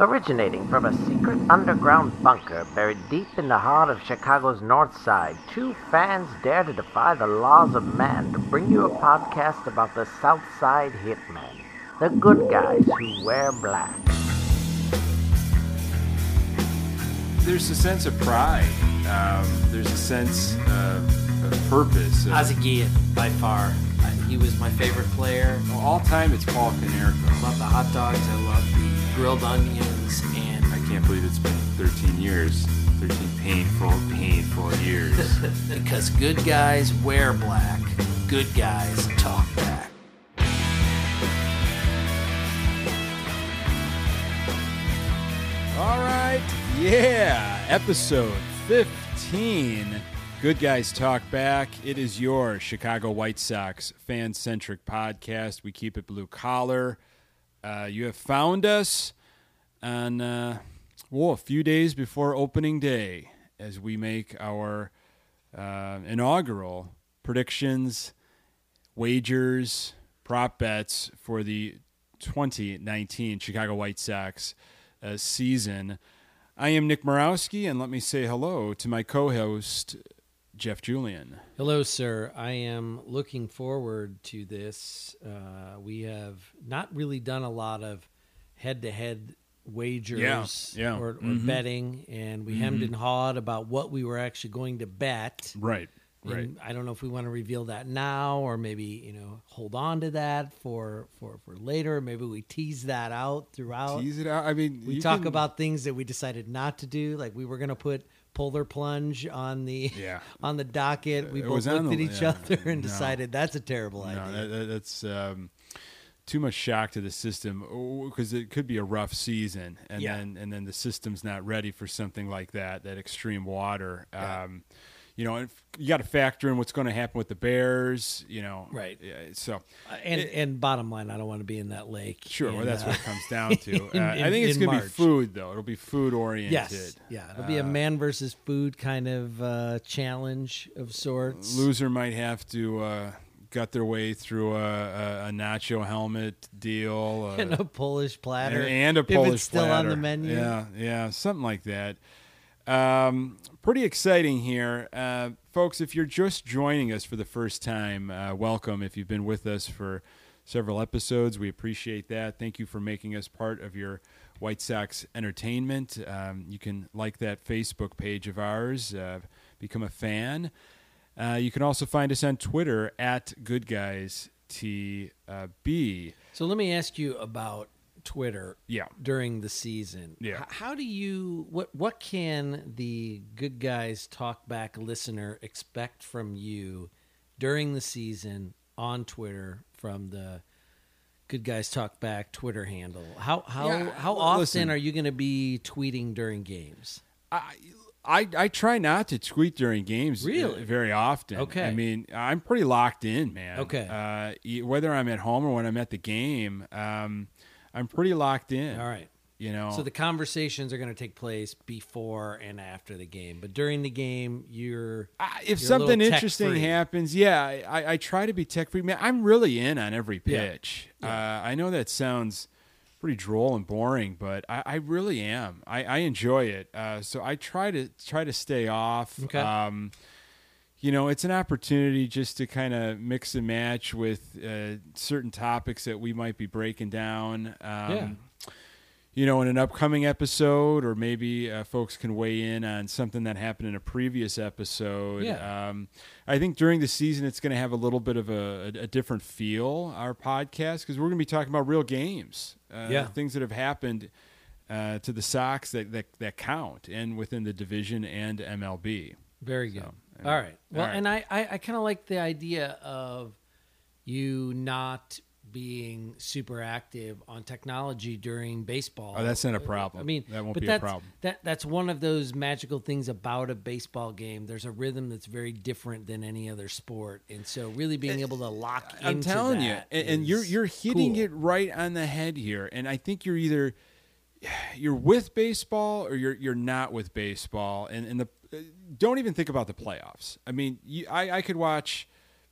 Originating from a secret underground bunker buried deep in the heart of Chicago's North Side, two fans dare to defy the laws of man to bring you a podcast about the South Side Hitmen, the good guys who wear black. There's a sense of pride. Um, there's a sense of, of purpose. of- Azagian, by far. He was my favorite player. all time, it's Paul Konerko. I love the hot dogs. I love the grilled onions. And I can't believe it's been 13 years. 13 painful, painful years. because good guys wear black, good guys talk back. All right. Yeah. Episode 15. Good Guys Talk Back. It is your Chicago White Sox fan centric podcast. We keep it blue collar. Uh, you have found us on, uh, whoa, a few days before opening day as we make our uh, inaugural predictions, wagers, prop bets for the 2019 Chicago White Sox uh, season. I am Nick Morowski, and let me say hello to my co host, Jeff Julian. Hello, sir. I am looking forward to this. Uh, we have not really done a lot of head to head wagers Yeah, yeah. or, or Mhm. betting, and we hemmed and hawed about what we were actually going to bet. Right, right. And I don't know if we want to reveal that now or maybe, you know, hold on to that for for, for later. Maybe we tease that out throughout. Tease it out. I mean, we talk can- about things that we decided not to do. Like we were going to put polar plunge on the Yeah. on the docket. We It both looked at each yeah, other and no. decided that's a terrible No, idea. that, that- that's um, too much shock to the system because it could be a rough season, and Yeah. then and then the system's not ready for something like that. That extreme water. Yeah. You know, and you got to factor in what's going to happen with the Bears. You know, Right. Yeah, so Uh, and and bottom line, I don't want to be in that lake. Sure, well, that's uh, what it comes down to. in- uh, I think it's going to be food, though. It'll be food oriented. Yes, yeah, it'll be a Uh, man versus food kind of uh, challenge of sorts. Loser might have to uh, gut their way through a, a, a nacho helmet deal. Uh, and a Polish platter, and, and a if Polish it's still on the menu. Yeah, yeah, something like that. Um, pretty exciting here, uh, folks. If you're just joining us for the first time, uh, welcome. If you've been with us for several episodes, we appreciate that. Thank you for making us part of your White Sox entertainment. Um, you can like that Facebook page of ours, uh, become a fan. Uh, you can also find us on Twitter at Good Guys TB. So let me ask you about Twitter. Yeah. During the season. Yeah. H- How do you what what can the good guys talk back listener expect from you during the season on Twitter from the Good Guys Talk Back Twitter handle. How how Yeah, how often listen. are you going to be tweeting during games? I, I I try not to tweet during games uh, Really? very often. Okay. I mean, I'm pretty locked in, man. Okay. Uh, whether I'm at home or when I'm at the game, um, I'm pretty locked in. All right. You know. So the conversations are going to take place before and after the game, but during the game, you're I- if you're something interesting tech-free. happens, yeah, I, I try to be tech free. Man, I'm really in on every Yeah. pitch. Uh, I know that sounds pretty droll and boring, but I, I really am. I, I enjoy it. Uh, so I try to try to stay off. Okay. Um, you know, it's an opportunity just to kind of mix and match with uh, certain topics that we might be breaking down. Um, Yeah. You know, in an upcoming episode, or maybe uh, folks can weigh in on something that happened in a previous episode. Yeah. Um, I think during the season, it's going to have a little bit of a, a, a different feel, our podcast, because we're going to be talking about real games, uh, Yeah. things that have happened uh, to the Sox that, that, that count, and within the division and MLB. Very good. So, All right. Well, All right. and I, I, I kind of like the idea of you not being super active on technology during baseball. Oh, that's not a problem. I mean, That won't be a problem. That that's one of those magical things about a baseball game. There's a rhythm that's very different than any other sport, and so really being eh, able to lock I'm telling you, and, and you're you're hitting cool. it right on the head here. And I think you're either you're with baseball or you're you're not with baseball. And and the don't even think about the playoffs. I mean, you, I I could watch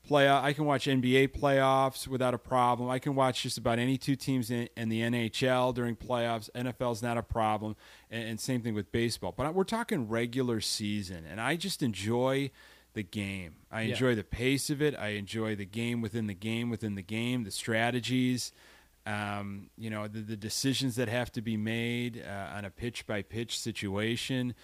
playoff. I can watch NBA playoffs without a problem. I can watch just about any two teams in, in the NHL during playoffs. NFL's not a problem, and, and same thing with baseball. But we're talking regular season, and I just enjoy the game. I Yeah. enjoy the pace of it. I enjoy the game within the game within the game, the strategies. Um, you know the, the decisions that have to be made uh, on a pitch by pitch situation.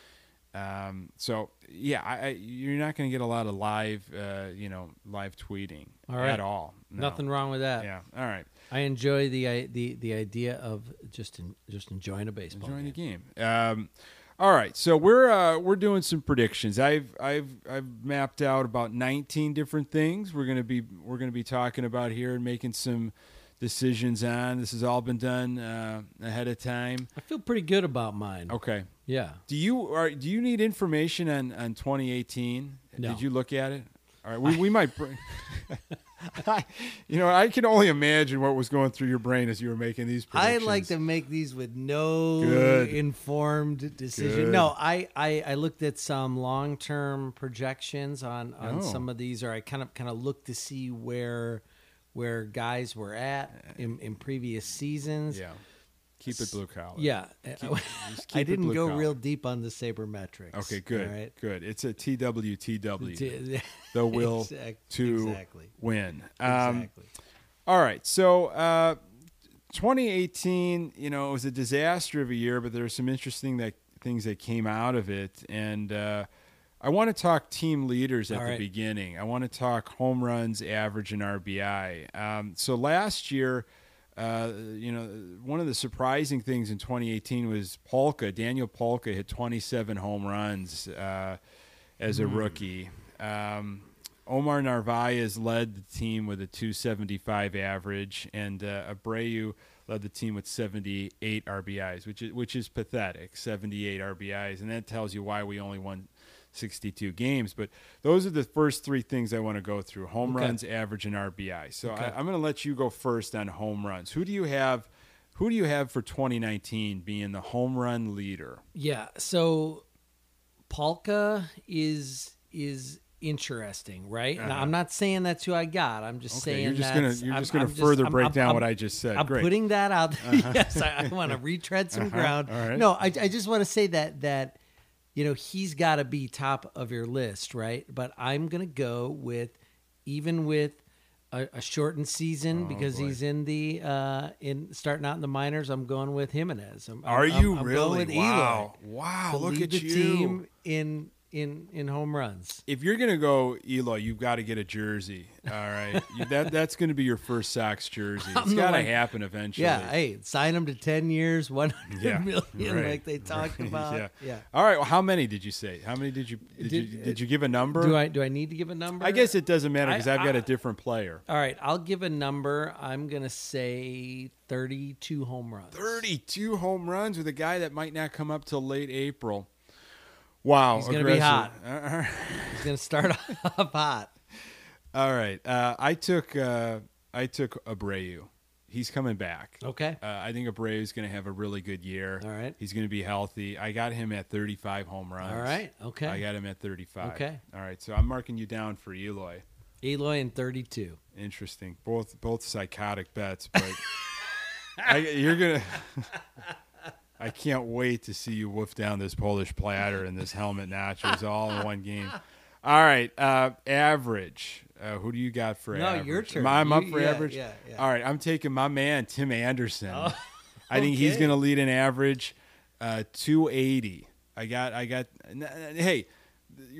Um, so yeah, I, I, you're not going to get a lot of live, uh, you know, live tweeting All right. at all. No. Nothing wrong with that. Yeah. All right. I enjoy the i- the the idea of just in, just enjoying a baseball Enjoying game. the game. Um, all right, so we're uh, we're doing some predictions. I've I've I've mapped out about 19 different things we're gonna be we're gonna be talking about here and making some decisions on. This has all been done uh, ahead of time. I feel pretty good about mine. Okay. Yeah. Do you are do you need information on, on 2018? No. Did you look at it? All right, we, we might bring. I, you know, I can only imagine what was going through your brain as you were making these I predictions. like to make these with no Good. informed decision. Good. No, I, I I looked at some long term projections on on Oh. some of these, or I kind of kind of looked to see where where guys were at in, in previous seasons. Yeah. Keep it blue collar. Yeah. keep I didn't go collar. real deep on the sabermetrics. Okay, good. All right. Good. It's a TWTW. T- the will Exact- to exactly. win. Um, exactly. All right. So, uh, 2018, you know, it was a disaster of a year, but there are some interesting that things that came out of it, and uh, I want to talk team leaders at All the right. beginning. I want to talk home runs, average, and RBI. Um, so last year. Uh, you know, one of the surprising things in 2018 was Palka. Daniel Palka hit 27 home runs uh, as a rookie. Um, Omar Narvaez led the team with a 275 average, and uh, Abreu led the team with 78 RBIs, which is which is pathetic. 78 RBIs, and that tells you why we only won 62 games. But those are the first three things I want to go through: home Okay. runs, average, and RBI. So Okay. I, I'm going to let you go first on home runs. Who do you have? Who do you have for 2019 being the home run leader? Yeah. So Palka is is interesting, right? Uh-huh. I'm not saying that's who I got. I'm just Okay, saying you're just gonna you're I'm- just gonna I'm further I'm- break I'm- down what I just said. I'm Great. putting that out. there yes, I, I want to retread some Uh-huh. ground. Right. No, I, I just want to say that that you know he's got to be top of your list, right? But I'm gonna go with even with a, a shortened season Oh, because boy. he's in the uh in starting out in the minors. I'm going with Jimenez. I'm, Are I'm- you I'm really? Going wow! Wow! to Look at the you. team in in in home runs. If you're gonna go Eloy, you've got to get a jersey. All right, that that's gonna be your first Sox jersey. It's I'm gotta one- happen eventually. Yeah, hey, sign him to ten years, one hundred Yeah, million, right, like they talked right, about. yeah. yeah. All right. Well, how many did you say? How many did you did, Did- you did you give a uh, number? Do I do I need to give a number? I guess it doesn't matter because I- I've got a different player. All right, I'll give a number. I'm gonna say thirty-two home runs. 32 home runs with a guy that might not come up till late April. Wow, He's gonna be hot. Uh, right. He's gonna start off hot. All right. Uh, I took uh, I took Abreu. He's coming back. Okay. Uh, I think Abreu is going to have a really good year. All right. He's going to be healthy. I got him at 35 home runs. All right. Okay. I got him at 35. Okay. All right. So I'm marking you down for Eloy. Eloy and thirty-two. Interesting. Both both psychotic bets, but I, you're gonna. I can't wait to see you wolf down this Polish platter and this helmet nachos all in one game. All right, uh, average. Uh, who do you got for No, average? your turn. I'm up for yeah, average? yeah, yeah. All right, I'm taking my man Tim Anderson. Oh, I think he's going to lead an average uh, 280. I got. I got. Hey,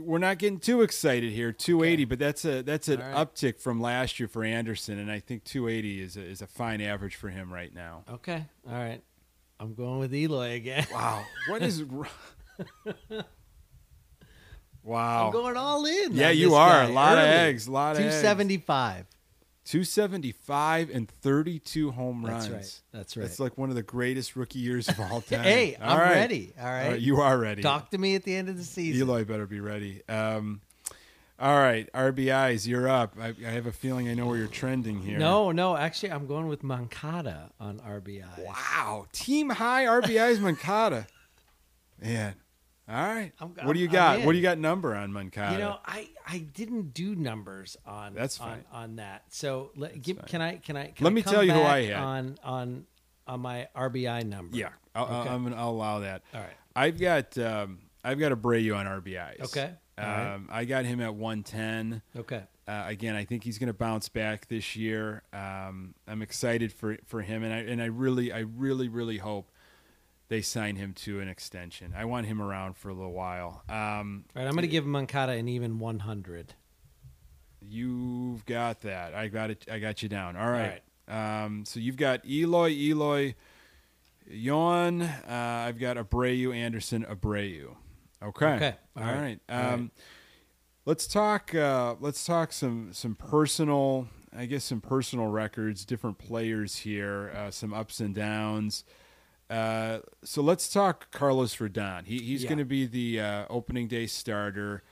we're not getting too excited here. 280, but that's a that's an right. uptick from last year for Anderson, and I think 280 is a, is a fine average for him right now. Okay. All right. I'm going with Eloy again. Wow, what is? wow. I'm going all in. yeah, you are guy a lot of eggs. A lot of Two eggs. seventy-five. 275 and 32 home runs. That's right. That's right. That's like one of the greatest rookie years of all time. Hey, All I'm right. ready. All right. you are ready. Talk to me at the end of the season. Eloy better be ready. Um, all right, RBIs, you're up. I, I have a feeling I know where you're trending here. No, no. Actually, I'm going with Moncada on RBI. Wow. Team high RBIs, Moncada. Man, All right. I'm- what do you got? What do you got number on Moncada? You know, I, I didn't do numbers on That's on, fine. on that. So let, give, can I can I can Let I me tell you who I had. on on on my RBI number. yeah, I'll, I'll- Okay. I'm gonna, I'll allow that. All right. I've got um, I've got Abreu on RBIs. Okay. All right. Um, I got him at 110. Okay. Uh, again, I think he's going to bounce back this year. Um, I'm excited for for him, and I and I really, I really, really hope they sign him to an extension. I want him around for a little while. Um, All right. I'm going to give Moncada an even 100. You've got that. I got it. I got you down. All right. Um, so you've got Eloy, Eloy, Yon. Uh, I've got Abreu, Anderson, Abreu. Okay. Okay. All All right. right. Um, All right. Let's talk. Uh, let's talk some some personal. I guess some personal records, different players here, uh, some ups and downs. Uh, so let's talk Carlos Rodon. He, he's Yeah. going to be the uh, opening day starter.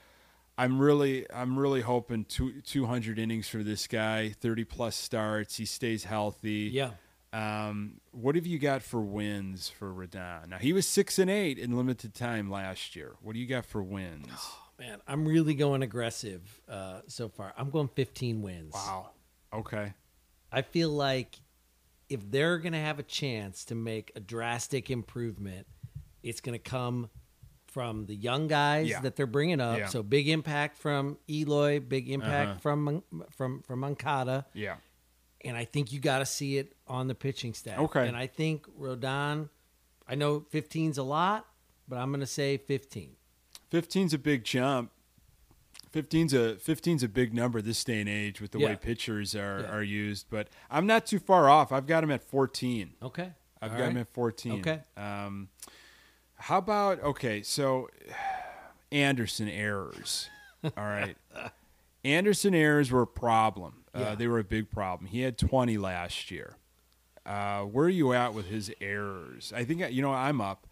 I'm really, I'm really hoping two, 200 innings for this guy, 30 plus starts. He stays healthy. Yeah. Um, what have you got for wins for Rodon? Now he was six and eight in limited time last year. What do you got for wins? Oh, Man, I'm really going aggressive uh, so far. I'm going 15 wins. Wow. Okay. I feel like if they're going to have a chance to make a drastic improvement, it's going to come from the young guys Yeah. that they're bringing up. Yeah. So big impact from Eloy, big impact Uh-huh. from from from Moncada, Yeah. And I think you got to see it on the pitching staff. Okay. and I think Rodon. I know 15's a lot, but I'm going to say 15. 15's a big jump. 15's a 15's a big number this day and age with the way pitchers are, Yeah. are used. But I'm not too far off. I've got him at 14. Okay, I've All got him at 14. Okay. Um, how about okay? So Anderson errors. All right. Anderson errors were a problem. Uh, Yeah. they were a big problem. He had 20 last year. Uh, where are you at with his errors? I think you know I'm up.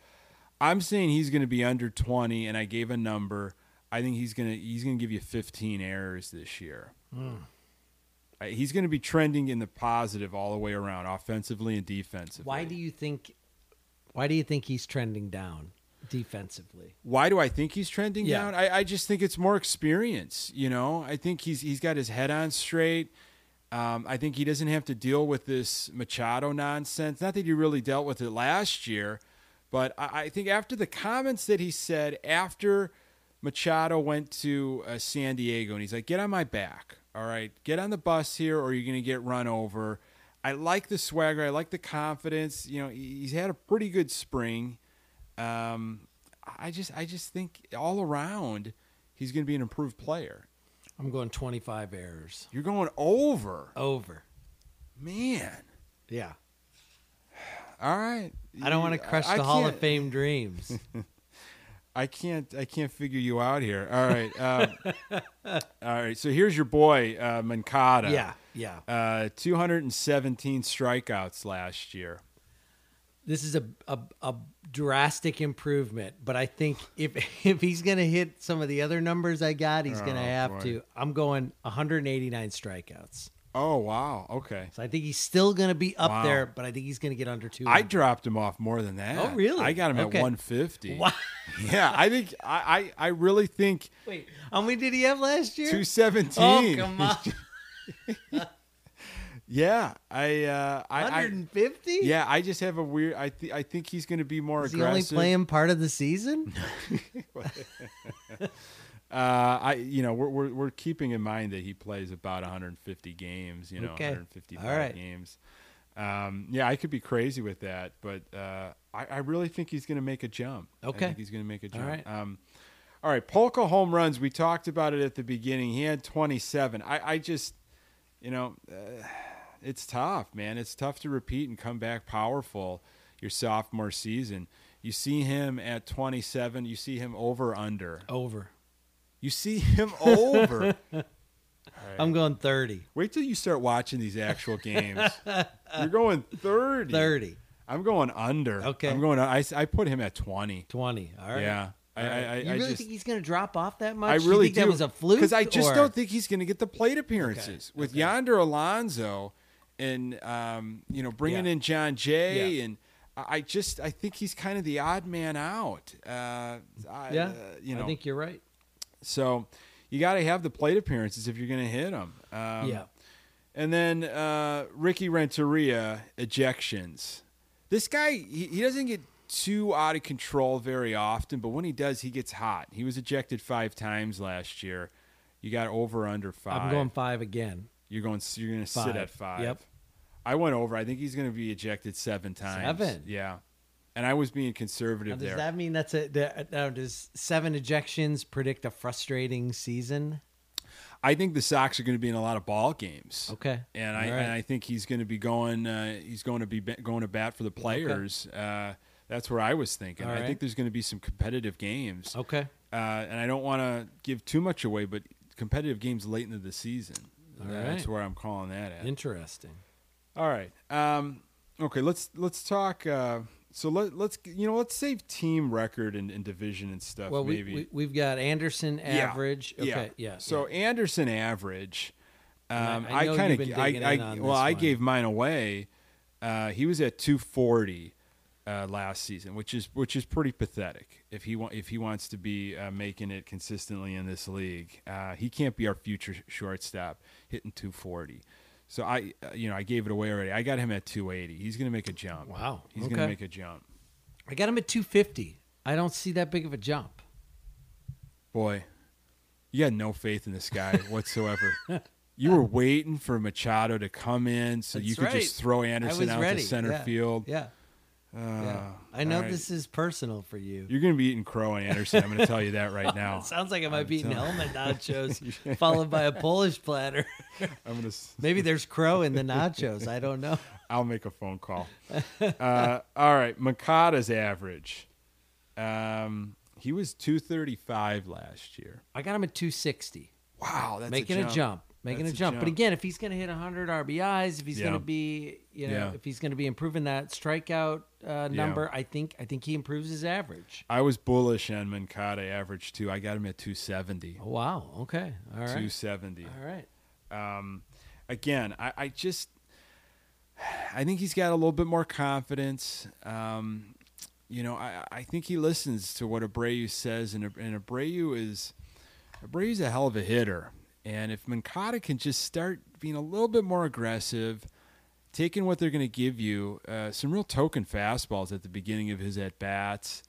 I'm saying he's going to be under 20, and I gave a number. I think he's going to he's going to give you 15 errors this year. Uh, He's going to be trending in the positive all the way around, offensively and defensively. Why do you think? Why do you think he's trending down defensively? Why do I think he's trending Yeah. down? I, I just think it's more experience. You know, I think he's he's got his head on straight. Um, I think he doesn't have to deal with this Machado nonsense. Not that he really dealt with it last year, but I, I think after the comments that he said after Machado went to uh, San Diego, and he's like, "Get on my back, all right, get on the bus here, or you're going to get run over." I like the swagger. I like the confidence. You know, he's had a pretty good spring. Um, I just, I just think all around, he's going to be an improved player. I'm going 25 errors You're going over, over. man. Yeah. All right. I don't want to crush I the Hall of Fame dreams. I can't. I can't figure you out here. All right. Um, all right. So here's your boy uh, Moncada. yeah, yeah. Uh, 217 strikeouts last year. This is a, a a drastic improvement, but I think if if he's going to hit some of the other numbers I got, he's going to Oh, have boy. to. I'm going 189 strikeouts. Oh wow. Okay. So I think he's still going to be up Wow. there, but I think he's going to get under two. I dropped him off more than that. Oh, really? I got him Okay. at 150. Wow. Yeah, I think I, I, I really think Wait, how many did he have last year? 217. Oh, come on. Yeah, I, uh, I, I 150? yeah, I just have a weird. I, th- I think he's going to be more aggressive. He only playing part of the season? uh, I, you know, we're, we're we're keeping in mind that he plays about 150 games. You know, Okay. 155 All right. games. Um, yeah, I could be crazy with that, but uh, I, I really think he's going to make a jump. I Okay. think he's going to make a jump. right. Um, all right, Palka home runs. We talked about it at the beginning. He had 27. I, I just, you know, uh, it's tough, man. It's tough to repeat and come back powerful your sophomore season. You see him at 27. You see him over under. Over. You see him over. I'm going 30. Wait till you start watching these actual games. You're going 30. 30. I'm going under. Okay. I'm going. I, I put him at 20. 20. All right. Yeah. I, right. I, I, you really just. think he's going to drop off that much? I really think do. that was a fluke? because I just or- don't think he's going to get the plate appearances with okay. Yonder Alonso and um, you know bringing Yeah. in Jon Jay Yeah. and I I just I think he's kind of the odd man out. Uh, I, Yeah, uh, you know. I think you're right. so you got to have the plate appearances if you're going to hit him. Um, yeah, And then uh, Ricky Renteria ejections. This guy he, he doesn't get too out of control very often, but when he does, he gets hot. He was ejected five times last year. You got over under 5 I'm going five again. You're going. You're going to sit at five. Yep. I went over. I think he's going to be ejected seven times. Seven? Yeah. And I was being Now, conservative does there. that mean that's a that- now, does seven ejections predict a frustrating season? I think the Sox are going to be in a lot of ball games. Okay, and I right. and I think he's going to be going. Uh, he's going to be going to bat for the players. Uh, that's where I was thinking. All I right. think there's going to be some competitive games, okay, uh, and I don't want to give too much away, but competitive games late into the season. All That's right. where I'm calling that at. interesting. All right. Um, okay. Let's let's talk. Uh, so let let's you know let's save team record and, and division and stuff. Well, we, maybe. we we've got Anderson Yeah. average. Okay, yeah. So yeah. Anderson average. Um, I- I I, kind of, I, I, well, I gave mine away. Uh, he was at 240 uh, last season, which is which is pretty pathetic. If he wa- if he wants to be uh, making it consistently in this league, uh, he can't be our future shortstop hitting 240. So I, uh, you know, I gave it away already. I got him at 280. He's going to make a jump. Wow, he's okay. going to make a jump. I got him at 250. I don't see that big of a jump. Boy, you had no faith in this guy whatsoever. You were waiting for Machado to come in so you could right. just throw Anderson out ready. to center yeah. field. Yeah, Uh, yeah. I know right. this is personal for you. You're going to be eating crow and Anderson. I'm going to tell you that right now. It sounds like I might I'm be eating helmet nachos followed by a Polish platter. I'm going to. Maybe there's crow in the nachos. I don't know. I'll make a phone call. uh, all right, Moncada's average. Um, he was 235 last year. I got him at 260. Wow, that's making a jump. Making a a jump. But again, if he's going to hit 100 RBIs, if he's going to be, you know, Yeah. if he's going to be improving that strikeout uh, number, I think I think he improves his average. I was bullish on Moncada average too. I got him at 270. Oh, wow. Okay. All right. 270. All right. Um, again, I, I just I think he's got a little bit more confidence. Um, you know, I, I think he listens to what Abreu says, and, and Abreu is Abreu's a hell of a hitter. And if Moncada can just start being a little bit more aggressive, taking what they're going to give you, uh, some real token fastballs at the beginning of his at bats.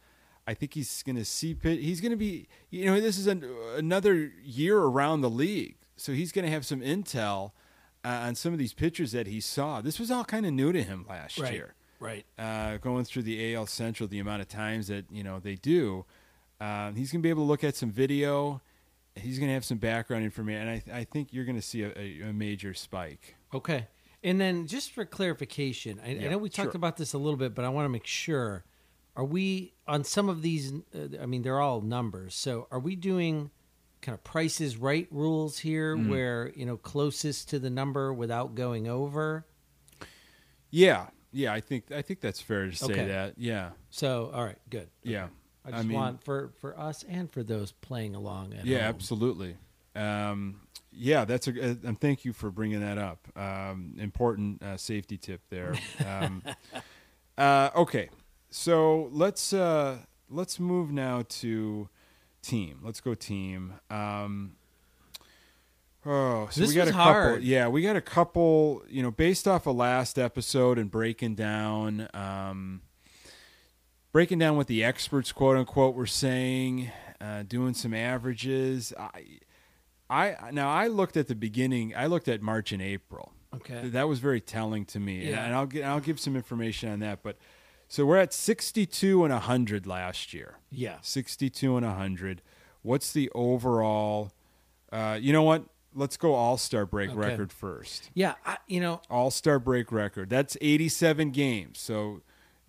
I think he's going to see pit. He's going to be, you know, this is an, another year around the league, so he's going to have some intel uh, on some of these pitchers that he saw. This was all kind of new to him last Right. year, Right. uh, going through the AL Central, the amount of times that you know they do. Um, he's going to be able to look at some video. He's going to have some background information, and I, I think you're going to see a, a, a major spike. Okay. And then just for clarification, I, I know we talked sure. about this a little bit, but I want to make sure. Are we on some of these? Uh, I mean, they're all numbers. So are we doing kind of prices right rules here, Mm. where you know closest to the number without going over? Yeah, yeah, I think I think that's fair to say Okay. that. Yeah, So all right, good. yeah. I just want for for us and for those playing along at Yeah, home. absolutely. Um, yeah, that's a. uh, And thank you for bringing that up. Um, important uh, safety tip there. Um, uh, okay, so let's uh, let's move now to team. Let's go team. Um, oh, so This we got a couple. hard. Yeah, we got a couple. You know, based off of last episode and breaking down. Um, breaking down what the experts quote unquote were saying uh, doing some averages i i now i looked at the beginning i looked at march and april Okay. that was very telling to me and- Yeah. and i'll get i'll give some information on that but so we're at 62 and 100 last year Yeah. 62 and 100 what's the overall uh, you know what let's go all-star break Okay. record first Yeah. I, you know, all Star break record. That's 87 games. So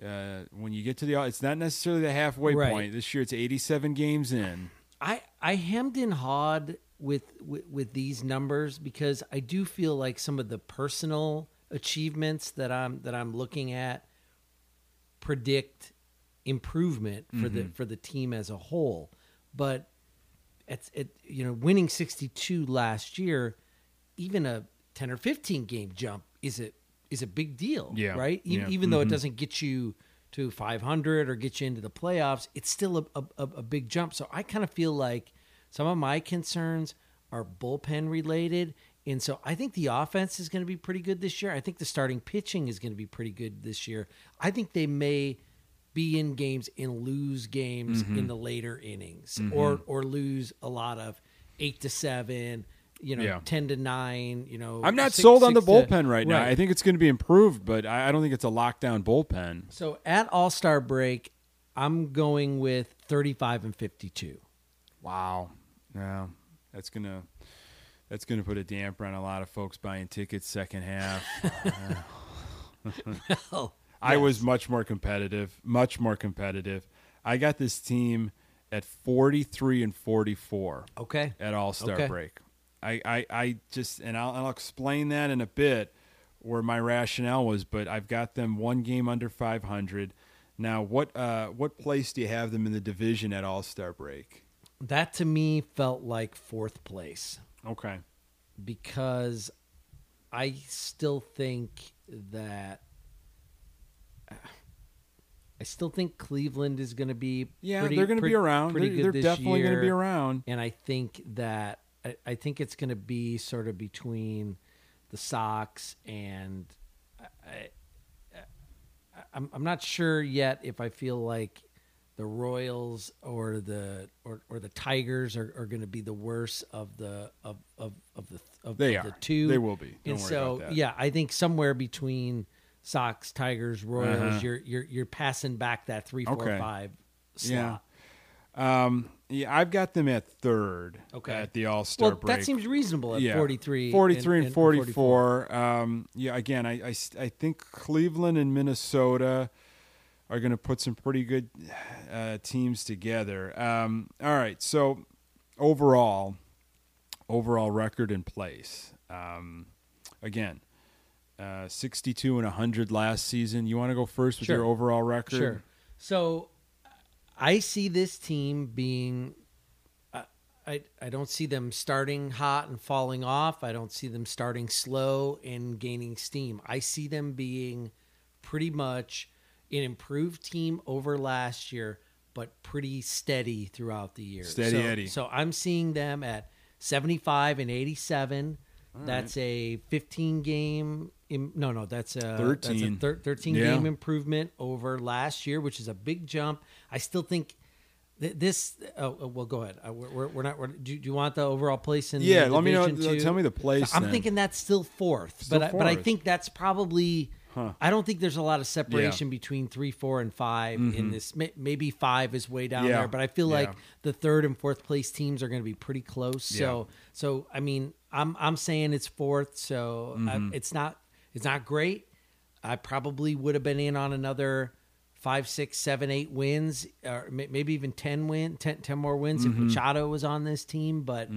uh, when you get to the, it's not necessarily the halfway Right. point. This year it's 87 games in. I I hemmed and hawed with, with with these numbers because I do feel like some of the personal achievements that I'm that I'm looking at predict improvement for the for the team as a whole. But it's it you know winning 62 last year, even a 10 or 15 game jump is a is a big deal, Yeah, right? E- yeah, Even though it mhm. doesn't get you to 500 or get you into the playoffs, it's still a, a, a big jump. So I kind of feel like some of my concerns are bullpen related. And so I think the offense is going to be pretty good this year. I think the starting pitching is going to be pretty good this year. I think they may be in games and lose games Mm-hmm. in the later innings or or lose a lot of 8 to 7, you know, Yeah. 10 to 9, you know. I'm not six- sold on the six to- bullpen right now. I think it's going to be improved, but I, I don't think it's a lockdown bullpen. So at All Star break, I'm going with 35 and 52. Wow. Yeah, that's gonna that's gonna put a damper on a lot of folks buying tickets second half. Oh, I was much more competitive, much more competitive. I got this team at 43 and 44 okay. at All Star Okay. break. I, I, I just, and I'll, I'll explain that in a bit where my rationale was, but I've got them one game under 500. Now, what, uh, what place do you have them in the division at All Star break? That to me felt like fourth place Okay. because I still think that I still think Cleveland is going to be Yeah, pretty- they're going to be around. Pretty They're, good they're definitely going to be around. and I think that I, I think it's going to be sort of between the Sox and I, I, I'm I'm not sure yet if I feel like the Royals or the or, or the Tigers are, are going to be the worst of the of of, of the of They the are. two. They will be. Don't and worry so about that. yeah, I think somewhere between Sox, Tigers, Royals, Uh-huh. you're you're you're passing back that three, four, Okay. five Yeah. slot. Um, yeah, I've got them at third Okay. at the All Star Well, break. that seems reasonable at yeah. 43. 43 and, and 44. Um, yeah, again, I, I, I think Cleveland and Minnesota are going to put some pretty good uh, teams together. Um, all right, so overall, overall record in place. Um, again, uh, 62 and 100 last season. You want to go first with Sure. your overall record? Sure. So I see this team being. I- I I don't see them starting hot and falling off. I don't see them starting slow and gaining steam. I see them being pretty much an improved team over last year, but pretty steady throughout the year. Steady so, Eddie. So I'm seeing them at 75 and 87. That's a 15 game. im- No, no, that's a That's a 13. thir- 13 Yeah. game improvement over last year, which is a big jump. I still think th- this. Oh, oh, well, go ahead. Uh, we're, we're, not. We're, do, do you want the overall place in? The Yeah, let me know. too? Tell me the place. So I'm thinking that's still fourth, Still but I, but I think that's probably. Huh. I don't think there's a lot of separation between three, four, and 5 in this. Maybe five is way down Mm-hmm. Yeah. there, but I feel like the third and fourth place teams are going to be pretty close. So, so I mean, I'm I'm saying it's fourth. So Mm-hmm. it's not it's not great. I probably would have been in on another five, six, seven, eight wins, or maybe even 10 win, 10, 10 more wins Mm-hmm. if Machado was on this team. But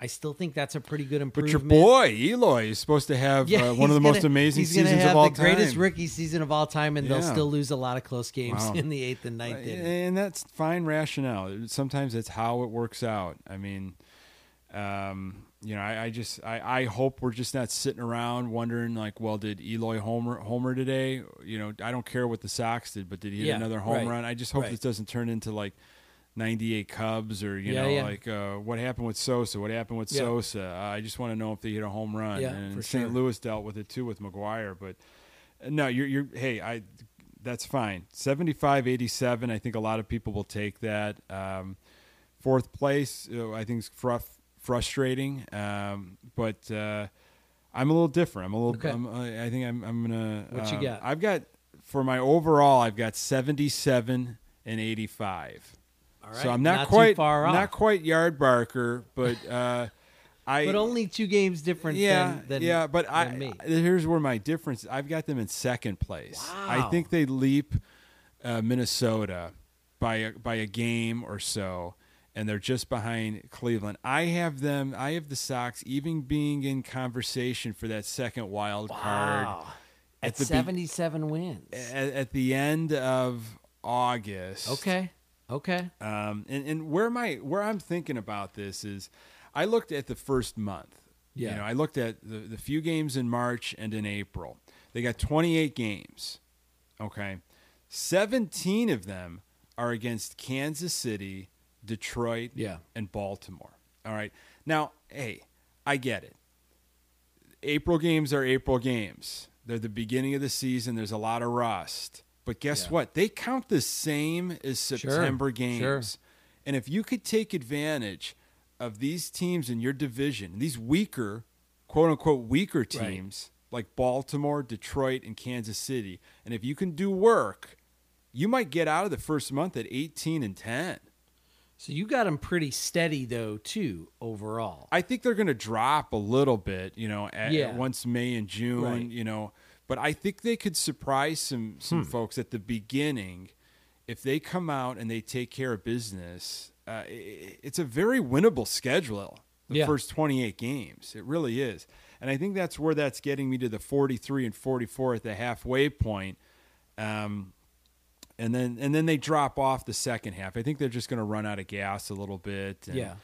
I still think that's a pretty good improvement. But your boy Eloy is supposed to have Yeah, uh, one of the most gonna- amazing he's gonna seasons have of all the greatest rookie season of all time, and they'll still lose a lot of close games Wow. in the eighth and ninth inning. and that's fine rationale. Sometimes it's how it works out. I mean, um, you know, I, I just I, I hope we're just not sitting around wondering like, well, did Eloy homer homer today? You know, I don't care what the Sox did, but did he hit Yeah, another home right, run? I just hope right. this doesn't turn into like. 98 Cubs, or you Yeah, know, yeah. like uh, what happened with Sosa? What happened with. Sosa? Uh, I just want to know if they hit a home run. Yeah, and St. sure. Louis dealt with it too with McGwire, but uh, no, you're you're. Hey, I that's fine. 75 87, I think a lot of people will take that. Um, fourth place, uh, I think is fruf- frustrating, um, but uh, I'm a little different. I'm a little. Okay. I'm, I I think I'm. I'm gonna. What you um, got? I've got for my overall. I've got 77 and 85. All right, So I'm not, not quite far off. not quite yard barker, but uh, I but only two games different. yeah, than, than yeah. But I than me. here's where my difference. I've got them in second place. Wow. I think they leap uh, Minnesota by a, by a game or so, and they're just behind Cleveland. I have them. I have the Sox even being in conversation for that second wild card Wow. at At the be- seventy-seven wins. at, at the end of August. okay. Okay. Um, and, and where my where I'm thinking about this is, I looked at the first month. Yeah. You know, I looked at the, the few games in March and in April. They got 28 games. Okay. 17 of them are against Kansas City, Detroit, Yeah. and Baltimore. All right. Now, hey, I get it. April games are April games. They're the beginning of the season. There's a lot of rust. But guess Yeah. what? They count the same as September games. sure. And if you could take advantage of these teams in your division, these weaker, quote unquote, weaker teams like Baltimore, Detroit, and Kansas City, and if you can do work, you might get out of the first month at 18 and 10. So you got them pretty steady though too overall. I think they're going to drop a little bit, you know, at, Yeah. once May and June, Right. you know, but I think they could surprise some some Hmm. folks at the beginning if they come out and they take care of business. Uh, i- it's a very winnable schedule. The Yeah. first 28 games, it really is, and I think that's where that's getting me to the 43 and 44 at the halfway point. Um, and then and then they drop off the second half. I think they're just going to run out of gas a little bit. and- Yeah.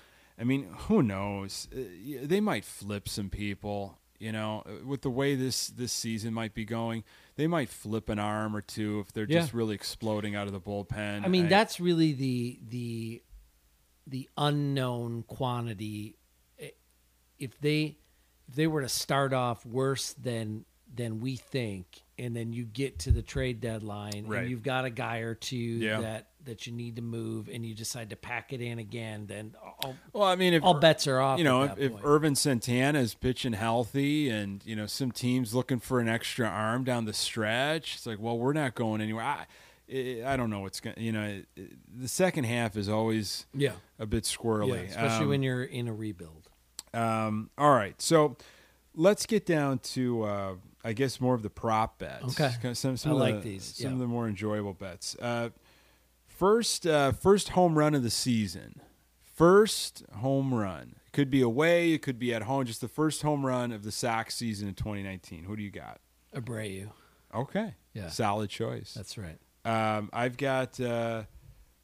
I mean, who knows? Uh, They might flip some people. You know, uh, with the way this this season might be going, they might flip an arm or two if they're Yeah. just really exploding out of the bullpen. I mean, that's really the the the unknown quantity. If they if they were to start off worse than than we think, and then you get to the trade deadline Right. and you've got a guy or two Yeah. that that you need to move, and you decide to pack it in again, then all, well, I mean, if all bets are off. you know, if, if. Ervin Santana is pitching healthy and, you know, some teams looking for an extra arm down the stretch, it's like, well, we're not going anywhere. I, I don't know what's going to, you know, the second half is always yeah, a bit yeah, squirrely. especially Um, when you're in a rebuild. Um, all right, so let's get down to uh, I guess more of the prop bets. Okay. Kind of Some, some I of like the, these, Some yeah. of the more enjoyable bets. Uh, first, uh, first home run of the season. First home run. It could be away. It could be at home. Just the first home run of the Sox season in 2019. Who do you got? Abreu, Okay. Yeah. Solid choice. that's right. Um, I've got uh,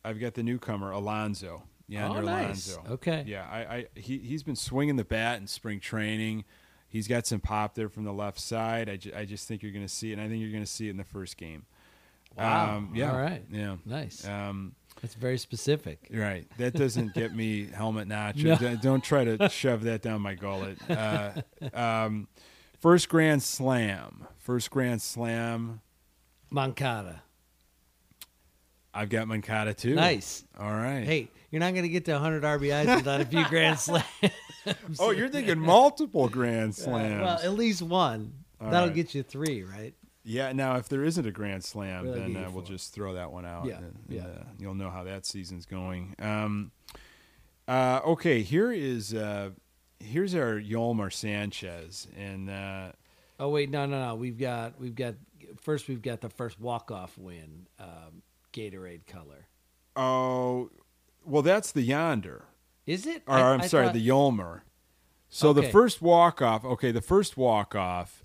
I've got the newcomer Alonso. Yonder oh, nice. Alonso. Okay. Yeah, I, I he he's been swinging the bat in spring training. He's got some pop there from the left side. I, ju- I just think you're going to see it, and I think you're going to see it in the first game. Wow. Um, yeah. All right. Yeah. Nice. Um, That's very specific. right. That doesn't get me helmet nacho. No. Don't- Don't try to shove that down my gullet. Uh, um, first grand slam. First grand slam. Moncada. I've got Moncada too. Nice. All right. Hey, you're not going to get to 100 RBIs without a few grand slams. Oh, you're thinking multiple grand slams. well, at least one. All That'll right. get you three, right? Yeah, now if there isn't a grand slam, Well, that'll then uh, we'll just throw that one out. Yeah, and, yeah. uh, you'll know how that season's going. Um, uh, okay, here is uh, here's our Yolmer Sanchez, and uh, Oh wait, no, no, no. We've got we've got first we've got the first walk off win, um, Gatorade color. oh, well, that's the Yonder, Is it? or I- I'm I sorry, thought- the Yolmer. So the first walk off, okay, the first walk off.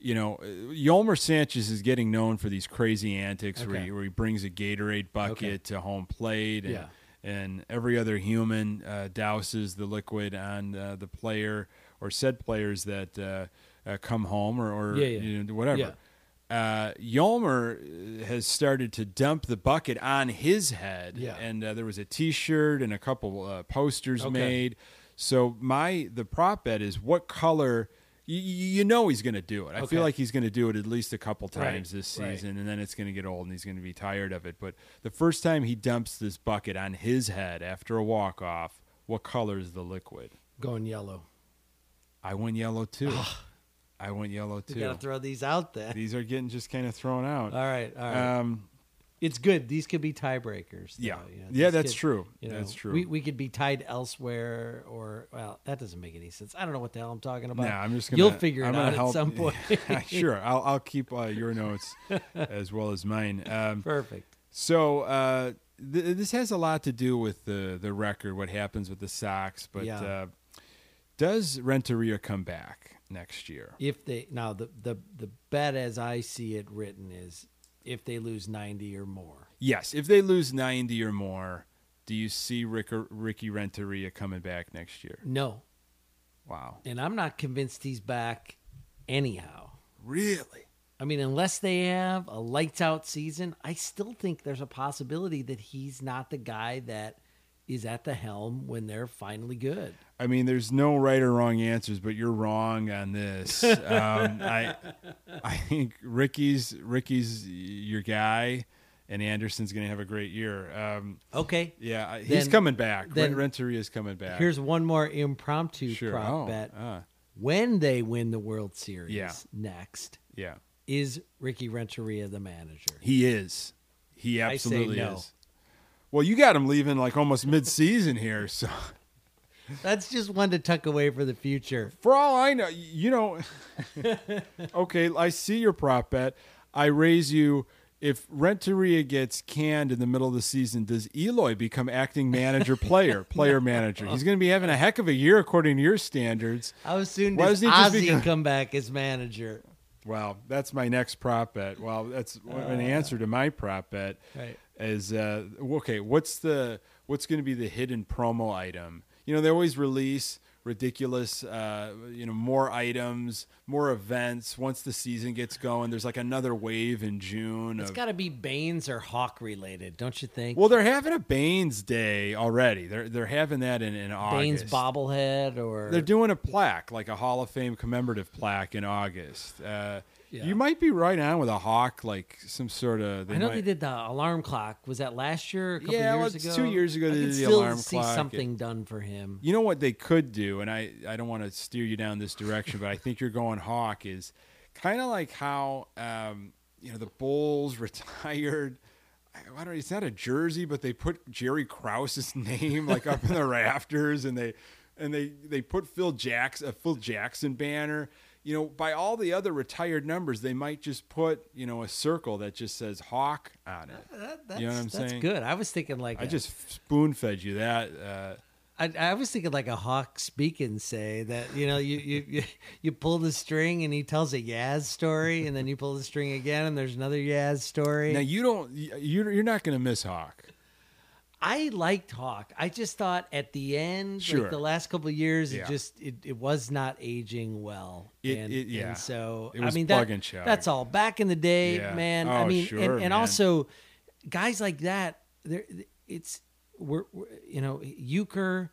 You know, Yolmer Sanchez is getting known for these crazy antics where, he, where he brings a Gatorade bucket Okay. to home plate, and Yeah. and every other human uh, douses the liquid on uh, the player or said players that uh, uh, come home or, or Yeah, yeah. You know, whatever. Uh, Yolmer has started to dump the bucket on his head, Yeah. and uh, there was a T-shirt and a couple uh, posters Okay. made. So my the prop bet is what color. You, you know he's going to do it. I Okay. feel like he's going to do it at least a couple Right, times this right. season, and then it's going to get old, and he's going to be tired of it. But the first time he dumps this bucket on his head after a walk off, what color is the liquid? going yellow. I went yellow too. I went yellow too. got to throw these out there. These are getting just kind of thrown out. All right, all right. Um, it's good. These could be tiebreakers. though, yeah, you know, yeah, that's could- true. you know, that's true. We we could be tied elsewhere, or well, that doesn't make any sense. I don't know what the hell I'm talking about. Yeah, I'm just gonna. You'll figure I'm it out help- at some point. sure, I'll I'll keep uh, your notes as well as mine. Um, Perfect. so uh, th- this has a lot to do with the the record, what happens with the Sox. But Yeah. uh, does Renteria come back next year? If they now the the the bet as I see it written is if they lose 90 or more. Yes, if they lose 90 or more, do you see Rick, Ricky Renteria coming back next year? No, Wow, and I'm not convinced he's back anyhow. really? I mean, unless they have a lights out season, I still think there's a possibility that he's not the guy that is at the helm when they're finally good. I mean, there's no right or wrong answers, but you're wrong on this. Um, I, I think Ricky's Ricky's your guy, and Anderson's going to have a great year. Um, Okay. yeah, I- he's Then- coming back. then- Renteria is coming back. Here's one more impromptu sure. prop oh, bet. ah, When they win the World Series Yeah. next, yeah, is Ricky Renteria the manager? he is. He absolutely no. is. Well, you got him leaving like almost mid-season here, so. That's just one to tuck away for the future. For all I know, you know. okay, I see your prop bet. I raise you. If Renteria gets canned in the middle of the season, does Eloy become acting manager, player, player manager? He's going to be having a heck of a year according to your standards. How soon Why does Ozzie become- come back as manager? Well, that's my next prop bet. Well, that's an uh. answer to my prop bet. Right. Is uh, okay. What's the what's going to be the hidden promo item? You know, they always release ridiculous, uh, you know, more items, more events. Once the season gets going, there's like another wave in June. It's Of, got to be Baines or Hawk related, don't you think? well, they're having a Baines Day already. They're they're having that in in Baines August. bobblehead or They're doing a plaque, like a Hall of Fame commemorative plaque in August. Uh, Yeah. You might be right on with a hawk, like some sort of. I know might- they did the alarm clock. Was that last year? A couple Yeah, well, years it's ago. two years ago I they did the alarm see clock. something done for him. You know what they could do, and I, I don't want to steer you down this direction, but I think you're going hawk is kind of like how um, you know the Bulls retired. I I don't. It's not a jersey, but they put Jerry Krause's name like up in the rafters, and they and they they put Phil Jackson a Phil Jackson banner. You know, by all the other retired numbers, they might just put you know a circle that just says Hawk on it. That, that's, You know what I'm that's saying? good. I was thinking like I a- just spoon fed you that. Uh, I, I was thinking like a hawk speak and say that you know you, you you you pull the string and he tells a Yaz story and then you pull the string again and there's another Yaz story. now you don't. You're you're not going to miss Hawk. I liked Hawk. I just thought at the end, Sure. like the last couple of years, Yeah. it just it, it was not aging well. It- and, it- yeah. and so It was I mean plug that, that's all. Back in the day, Yeah. man. Oh, I mean, sure, and, and also guys like that. There, it's we're, we're you know Uecker,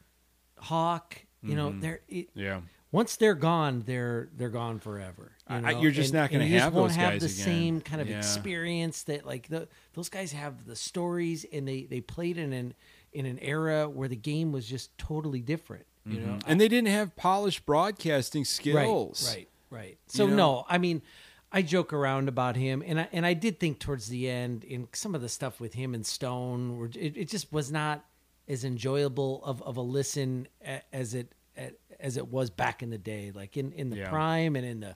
Hawk. You know, mm-hmm. they're it, Yeah. once they're gone, they're they're gone forever. You I- know? you're just And- not you just have won't those have guys the again. same kind of Yeah. experience that like the those guys have the stories and they they played in an in an era where the game was just totally different. You mm-hmm. know, And they didn't have polished broadcasting skills. Right, right, right. So know? no, I mean, I joke around about him, and I and I did think towards the end in some of the stuff with him and Stone, were, it, it just was not as enjoyable of, of a listen as it as it was back in the day, like in, in the Yeah. prime and in the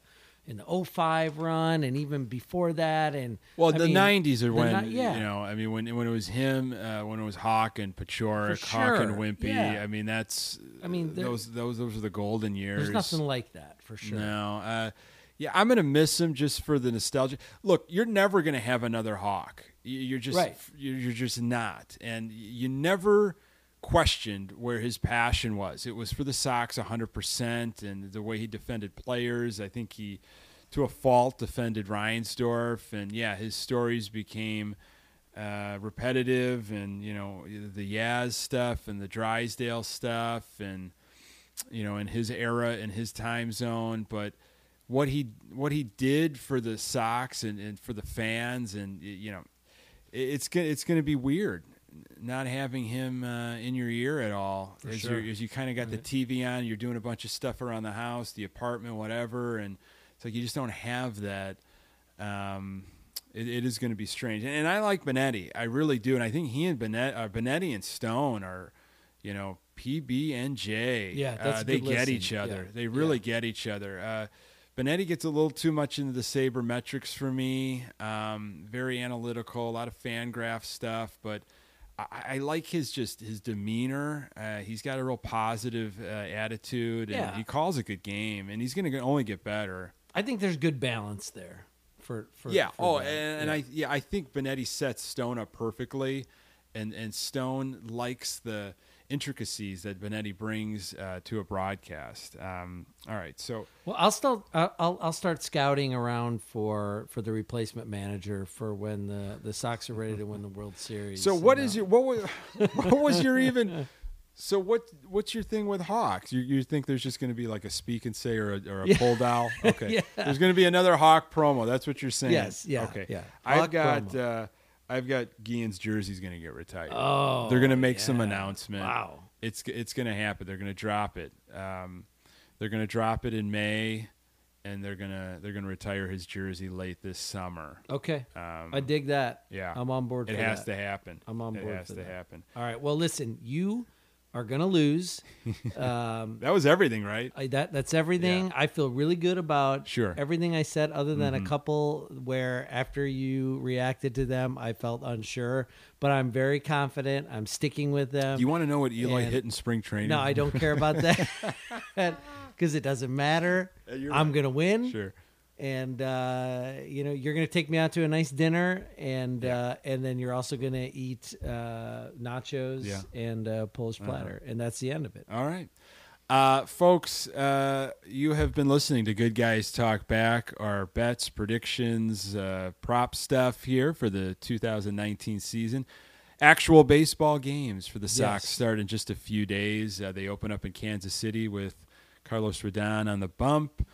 in the 05 run and even before that and Well, I the mean, '90s are when ni- yeah you know. I mean, when when it was him, uh, when it was Hawk and Paciorek, For Hawk and Wimpy. yeah. I mean, that's. I mean, those those those are the golden years. there's nothing like that for sure. No. Uh, yeah, I'm gonna miss him just for the nostalgia. Look, you're never gonna have another Hawk. You- You're just Right. you're just not, and you never questioned where his passion was. It was for the Sox 100%, and the way he defended players. I think he, to a fault, defended Reinsdorf, and yeah, his stories became uh, repetitive, and you know the Yaz stuff and the Drysdale stuff, and you know in his era in his time zone, but. What he what he did for the Sox and, and for the fans and you know it's gonna it's gonna be weird not having him uh, in your ear at all as, sure. as you kind of got the TV on, you're doing a bunch of stuff around the house, the apartment, whatever, and it's like you just don't have that. Um, it, it is going to be strange, and, and I like Benetti, I really do, and I think he and Benetti, uh, Benetti and Stone are, you know, PB and J. Yeah, that's uh, they get listen. each other. Yeah. They really get each other. Uh, Benetti gets a little too much into the sabermetrics for me. Um, very analytical, a lot of fan graph stuff, but I, I like his just his demeanor. Uh, he's got a real positive uh, attitude, and Yeah. he calls a good game, and he's going to only get better. I think there's good balance there for for yeah. for Oh, and Yeah. I yeah I think Benetti sets Stone up perfectly, and and Stone likes the intricacies that Benetti brings uh, to a broadcast. Um, all right, so Well, I'll still I'll I'll- I'll start scouting around for for the replacement manager for when the the Sox are ready to win the World Series. so what is uh, your what was what was your even? So what what's your thing with Hawks? You, you think there's just going to be like a speak and say or a, or a Yeah. pull down? Okay, Yeah. there's going to be another Hawk promo. That's what you're saying. Yes, yeah, Okay, yeah. I've got uh, I've got Guillen's jersey's going to get retired. Oh, they're going to make some announcement. Wow. it's it's going to happen. They're going to drop it. Um, they're going to drop it in May, and they're gonna they're going to retire his jersey late this summer. Okay, Um, I dig that. yeah, I'm on board. It has that. to happen. I'm on board. It has to that. happen. All right. Well, listen, you are gonna lose. Um, That was everything, right? I, that that's everything. I feel really good about Sure. Mm-hmm. everything I said, other than a couple where after you reacted to them, I felt unsure. But I'm very confident. I'm sticking with them. Do you want to know what Eli and- hit in spring training? no, I don't care about that because it doesn't matter. I'm right. gonna win. Sure. And uh, you know you're gonna take me out to a nice dinner, and uh, and then you're also gonna eat uh, nachos Yeah. and uh, Polish platter, and that's the end of it. All right. Uh, folks, uh, you have been listening to Good Guys Talk Back, our bets, predictions, uh, prop stuff here for the 2019 season. Actual baseball games for the Sox Yes. start in just a few days. Uh, they open up in Kansas City with Carlos Rodon on the bump.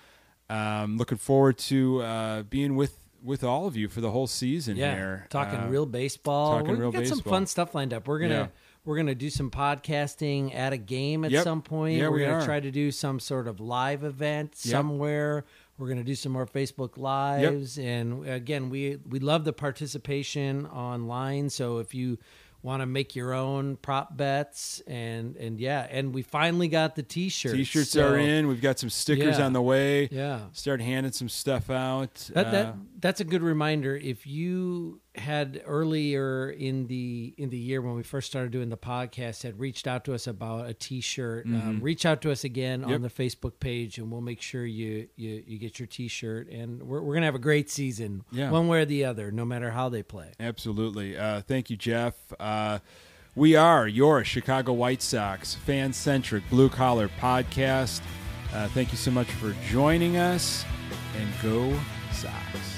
Um, looking forward to uh, being with, with all of you for the whole season Yeah, here. talking Uh, real baseball. talking We've real got some fun stuff lined up. We're gonna Yeah. we're gonna do some podcasting at a game at Yep. some point. Yeah, we're we gonna are. try to do some sort of live event Yep. somewhere. We're gonna do some more Facebook lives, and again, we we love the participation online. So if you want to make your own prop bets and and yeah and we finally got the t-shirts T-shirts So are in. We've got some stickers Yeah. on the way. yeah Start handing some stuff out. That, Uh, that that's a good reminder. If you had earlier in the in the year when we first started doing the podcast had reached out to us about a T-shirt, um, reach out to us again Mm-hmm. Yep. on the Facebook page, and we'll make sure you you, you get your T-shirt. And we're we're gonna have a great season, Yeah. one way or the other, no matter how they play. Absolutely. Uh, thank you, Jeff. Uh, we are your Chicago White Sox fan centric blue collar podcast. Uh, thank you so much for joining us and go Sox.